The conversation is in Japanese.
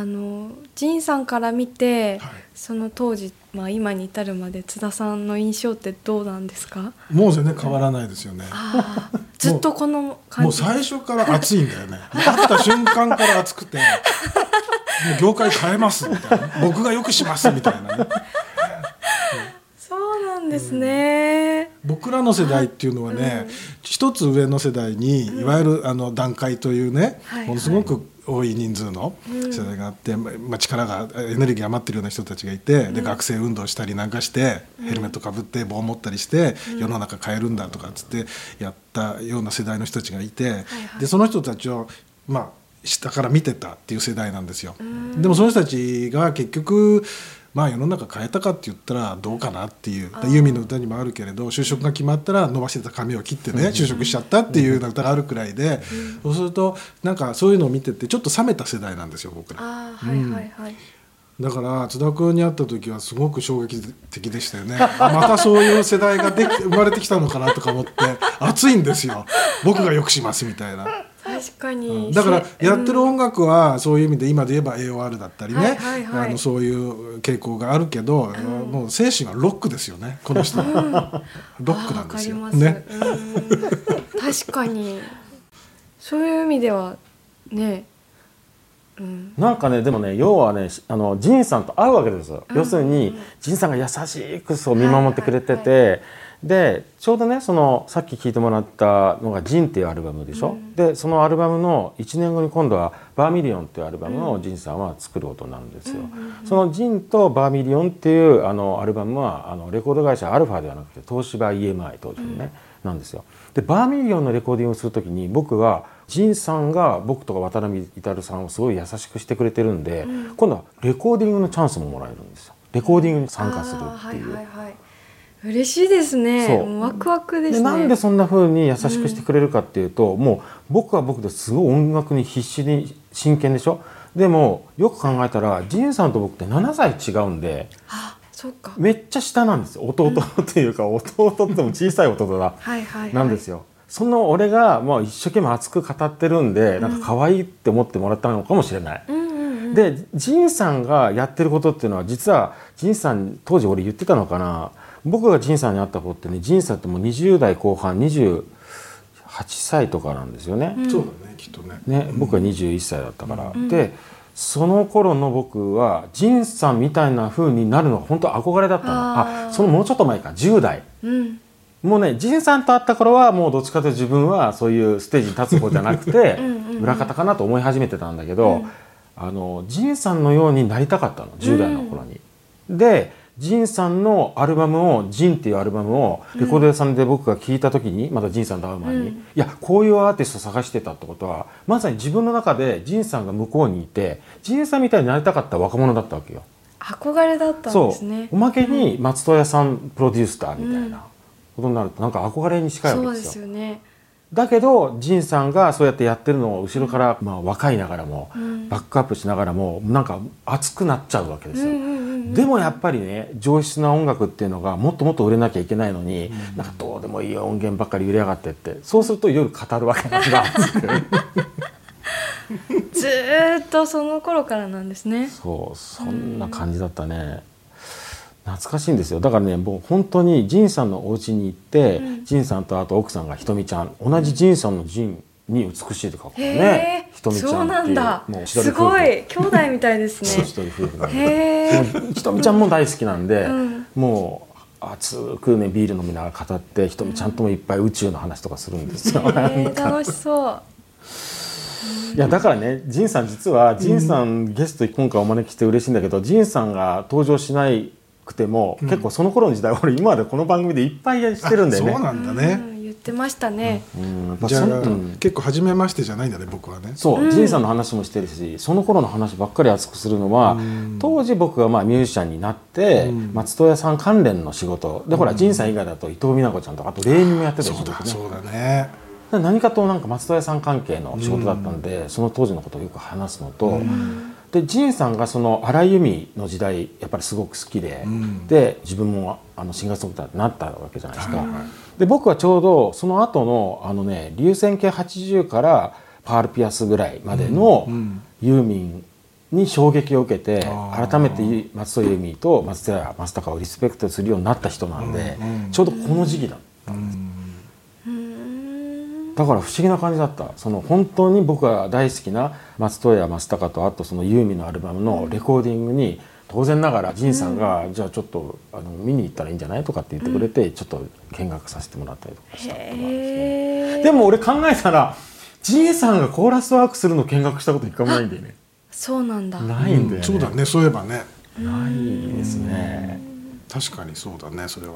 あの仁さんから見て、はい。その当時、まあ、今に至るまで津田さんの印象ってどうなんですか？もう全然変わらないですよね。ずっとこの感じ。もう最初から熱いんだよね。会った瞬間から熱くて もう業界変えますみたいな。僕がよくしますみたいなねですね、僕らの世代っていうのはね、一つ上の世代にいわゆるあの段階というね、はい。ものすごく多い人数の世代があって、まあ、力がエネルギー余ってるような人たちがいて、で学生運動したりなんかして、ヘルメットかぶって棒持ったりして、世の中変えるんだとかっつってやったような世代の人たちがいて、はいでその人たちをまあ下から見てたっていう世代なんですよ。でもその人たちが結局まあ世の中変えたかって言ったらどうかなっていうでユーミンの歌にもあるけれど就職が決まったら伸ばしてた髪を切ってね就職しちゃったっていうような歌があるくらいでそうするとなんかそういうのを見ててちょっと冷めた世代なんですよ僕ら。だから津田君に会った時はすごく衝撃的でしたよね。あまたそういう世代ができ生まれてきたのかなとか思って熱いんですよ。僕がよくしますみたいな。確かに、だからせやってる音楽はそういう意味で今で言えば AOR だったりね、あのそういう傾向があるけど、もう精神はロックですよねこの人は、ロックなんですよ。ね。うん。確かに。そういう意味ではね。うん。なんかねでもね要はねあのジンさんと会うわけですよ、要するにジンさんが優しくそう見守ってくれてて、はいでちょうどねそのさっき聴いてもらったのが「ジン」っていうアルバムでしょ、でそのアルバムの1年後に今度は「バーミリオン」っていうアルバムをジンさんは作ることになるんですよ。その「ジン」と「バーミリオン」っていうあのアルバムはあのレコード会社アルファではなくて東芝 EMI 当時のね、なんですよ。でバーミリオンのレコーディングをする時に僕はジンさんが僕とか渡辺至さんをすごい優しくしてくれてるんで、今度はレコーディングのチャンスももらえるんですよ。レコーディングに参加するっていう。あーはいはいはい嬉しいですね。そう。ワクワクですね。でなんでそんな風に優しくしてくれるかっていうと、もう僕は僕ですごい音楽に必死に真剣でしょ？でもよく考えたらジンさんと僕って7歳違うんであそうか。めっちゃ下なんですよ。弟っていうか、弟っても小さい弟だはいはいはい。なんですよ。その俺がもう一生懸命熱く語ってるんで、なんか可愛いって思ってもらったのかもしれない。うんうんうん。で仁さんがやってることっていうのは実は仁さん当時俺言ってたのかな？僕が仁さんに会った子ってね仁さんってもう20代後半28歳とかなんですよね。そうだねきっとね。ね僕は21歳だったから。でその頃の僕は仁さんみたいな風になるのが本当憧れだったの。あそのもうちょっと前か10代。うん。もうね仁さんと会った頃はもうどっちかというと自分はそういうステージに立つ方じゃなくて うんうんうん。裏方かなと思い始めてたんだけど、あの仁さんのようになりたかったの10代の頃に。で仁さんのアルバムを「仁」っていうアルバムをレコード屋さんで僕が聞いた時にまだ仁さんと会う前に、うん。いやこういうアーティスト探してたってことはまさに自分の中で仁さんが向こうにいて仁さんみたいになりたかった若者だったわけよ。憧れだったんですね。おまけに松任谷さんプロデュースターみたいなことになるとなんか憧れに近いわけですよ。ね。だけど仁さんがそうやってやってるのを後ろから、まあ、若いながらも、ん。バックアップしながらもなんか熱くなっちゃうわけですよ。うんうんうんでもやっぱりね上質な音楽っていうのがもっともっと売れなきゃいけないのに、なんかどうでもいい音源ばっかり売れやがってってそうすると夜語るわけなんだ。ずーっとその頃からなんですね。そうそんな感じだったね、懐かしいんですよ。だからねもう本当に仁さんのお家に行って仁、さんとあと奥さんがひとみちゃん同じ仁さんの仁に美しいって書くからへねえひとみちゃんそうなんだ。っていうもうすごい。兄弟みたいですね。一人夫婦なんで。へえもうひとみちゃんも大好きなんで、うん。もう熱くねビール飲みながら語ってひとみちゃんともいっぱい宇宙の話とかするんですよ。楽しそう。いやだからね仁さん実は仁さんゲストに今回お招きして嬉しいんだけど仁さんが登場しないくても、結構その頃の時代俺今までこの番組でいっぱいしてるんだよね。そうなんだね、うん。言ってましたね。うん。じゃあ、そうん。結構初めましてじゃないんだね僕はね。そう、仁さんの話もしてるしその頃の話ばっかり熱くするのは、当時僕がまあミュージシャンになって、松任谷さん関連の仕事。でほら仁さん以外だと伊藤美奈子ちゃんとかあとレイミもやってたそりするね。そうだね。で何かとなんか松任谷さん関係の仕事だったんで、その当時のことをよく話すのと、で仁さんがその荒井由実の時代やっぱりすごく好きで、ん。で自分もあのシンガーソングライターになったわけじゃないですか。はいはいで僕はちょうどその後のあのね流線形80からパールピアスぐらいまでのんユーミンに衝撃を受けてあー。改めて松任谷由実と松任谷正隆をリスペクトするようになった人なんで、うんうん。ちょうどこの時期だうーん。だから不思議な感じだった。その本当に僕が大好きな松任谷正隆とあとそのユーミンのアルバムのレコーディングに当然ながら仁さんが、じゃあちょっとあの見に行ったらいいんじゃないとかって言ってくれて、ちょっと見学させてもらったりとかしたことがあるんですね。でも俺考えたら仁さんがコーラスワークするの見学したこと一回もないんだよね。そうなんだないんだよね。そうだねそういえばねないですね。確かにそうだねそれは